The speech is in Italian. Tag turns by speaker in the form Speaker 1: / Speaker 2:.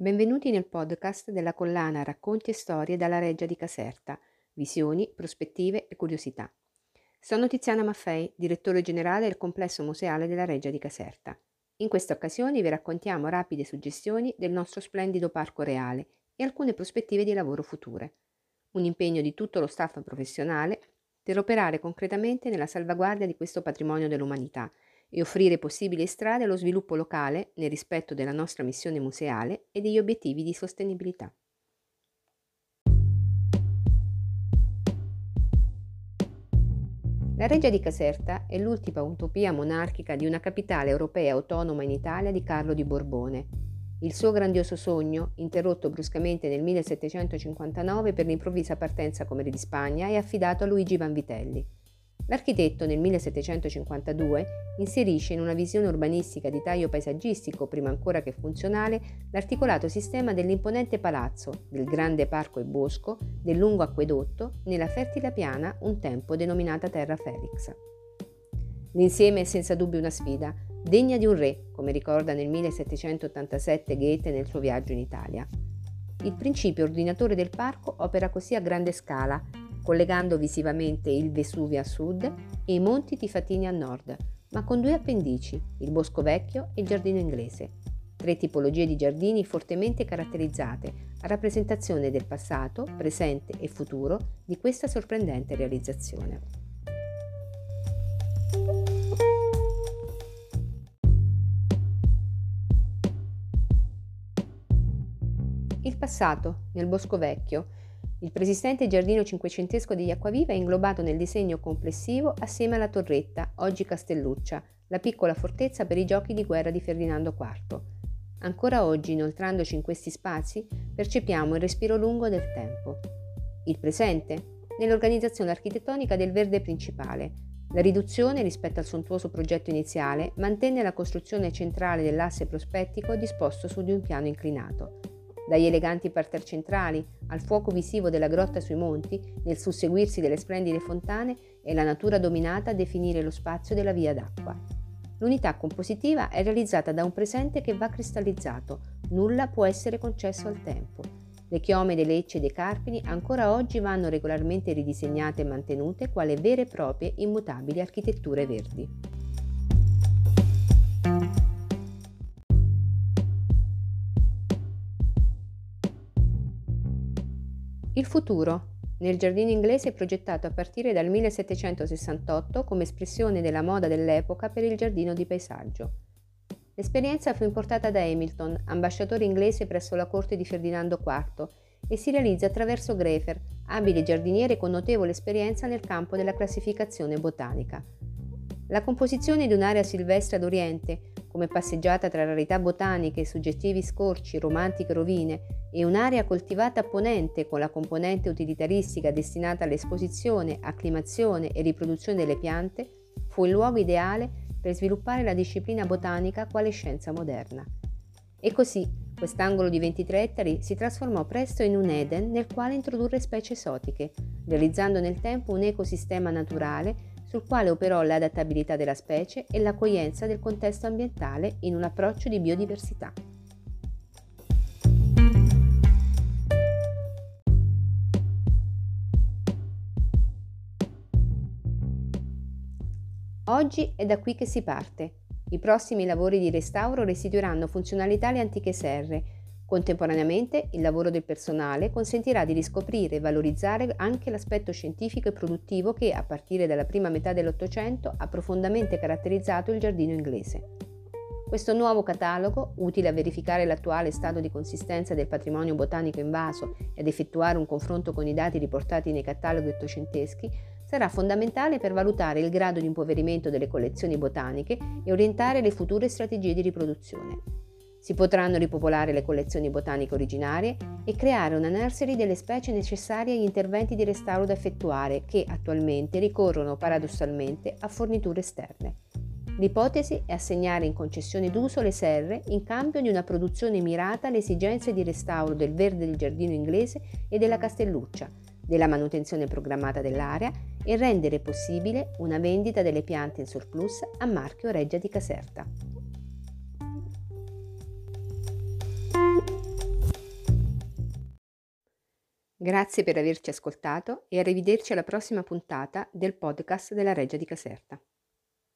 Speaker 1: Benvenuti nel podcast della collana Racconti e storie dalla Reggia di Caserta, visioni, prospettive e curiosità. Sono Tiziana Maffei, direttore generale del complesso museale della Reggia di Caserta. In questa occasione vi raccontiamo rapide suggestioni del nostro splendido parco reale e alcune prospettive di lavoro future. Un impegno di tutto lo staff professionale per operare concretamente nella salvaguardia di questo patrimonio dell'umanità e offrire possibili strade allo sviluppo locale nel rispetto della nostra missione museale e degli obiettivi di sostenibilità. La Reggia di Caserta è l'ultima utopia monarchica di una capitale europea autonoma in Italia di Carlo di Borbone. Il suo grandioso sogno, interrotto bruscamente nel 1759 per l'improvvisa partenza come re di Spagna, è affidato a Luigi Vanvitelli. L'architetto nel 1752 inserisce in una visione urbanistica di taglio paesaggistico, prima ancora che funzionale, l'articolato sistema dell'imponente palazzo, del grande parco e bosco, del lungo acquedotto, nella fertile piana un tempo denominata Terra Felix. L'insieme è senza dubbio una sfida, degna di un re, come ricorda nel 1787 Goethe nel suo viaggio in Italia. Il principio ordinatore del parco opera così a grande scala, collegando visivamente il Vesuvio a sud e i monti Tifatini a nord, ma con due appendici, il Bosco Vecchio e il Giardino Inglese. Tre tipologie di giardini fortemente caratterizzate, a rappresentazione del passato, presente e futuro di questa sorprendente realizzazione. Il passato, nel Bosco Vecchio, il preesistente giardino cinquecentesco degli Acquaviva è inglobato nel disegno complessivo assieme alla torretta, oggi Castelluccia, la piccola fortezza per i giochi di guerra di Ferdinando IV. Ancora oggi, inoltrandoci in questi spazi, percepiamo il respiro lungo del tempo. Il presente? Nell'organizzazione architettonica del verde principale. La riduzione rispetto al sontuoso progetto iniziale mantenne la costruzione centrale dell'asse prospettico disposto su di un piano inclinato dagli eleganti parterre centrali al fuoco visivo della grotta sui monti, nel susseguirsi delle splendide fontane, è la natura dominata a definire lo spazio della via d'acqua. L'unità compositiva è realizzata da un presente che va cristallizzato, nulla può essere concesso al tempo. Le chiome dei lecce e dei carpini ancora oggi vanno regolarmente ridisegnate e mantenute quale vere e proprie immutabili architetture verdi. Il futuro. Nel giardino inglese è progettato a partire dal 1768 come espressione della moda dell'epoca per il giardino di paesaggio. L'esperienza fu importata da Hamilton, ambasciatore inglese presso la corte di Ferdinando IV, e si realizza attraverso Grefer, abile giardiniere con notevole esperienza nel campo della classificazione botanica. La composizione di un'area silvestre ad oriente, come passeggiata tra rarità botaniche, suggettivi scorci, romantiche rovine, e un'area coltivata a ponente con la componente utilitaristica destinata all'esposizione, acclimazione e riproduzione delle piante, fu il luogo ideale per sviluppare la disciplina botanica quale scienza moderna. E così quest'angolo di 23 ettari si trasformò presto in un Eden nel quale introdurre specie esotiche, realizzando nel tempo un ecosistema naturale sul quale operò l'adattabilità della specie e l'accoglienza del contesto ambientale in un approccio di biodiversità. Oggi è da qui che si parte. I prossimi lavori di restauro restituiranno funzionalità alle antiche serre, Contemporaneamente il lavoro del personale consentirà di riscoprire e valorizzare anche l'aspetto scientifico e produttivo che, a partire dalla prima metà dell'Ottocento, ha profondamente caratterizzato il giardino inglese. Questo nuovo catalogo, utile a verificare l'attuale stato di consistenza del patrimonio botanico invaso e ad effettuare un confronto con i dati riportati nei cataloghi ottocenteschi, sarà fondamentale per valutare il grado di impoverimento delle collezioni botaniche e orientare le future strategie di riproduzione. Si potranno ripopolare le collezioni botaniche originarie e creare una nursery delle specie necessarie agli interventi di restauro da effettuare che attualmente ricorrono paradossalmente a forniture esterne. L'ipotesi è assegnare in concessione d'uso le serre in cambio di una produzione mirata alle esigenze di restauro del verde del giardino inglese e della Castelluccia, della manutenzione programmata dell'area e rendere possibile una vendita delle piante in surplus a marchio Reggia di Caserta. Grazie per averci ascoltato e arrivederci alla prossima puntata del podcast della Reggia di Caserta.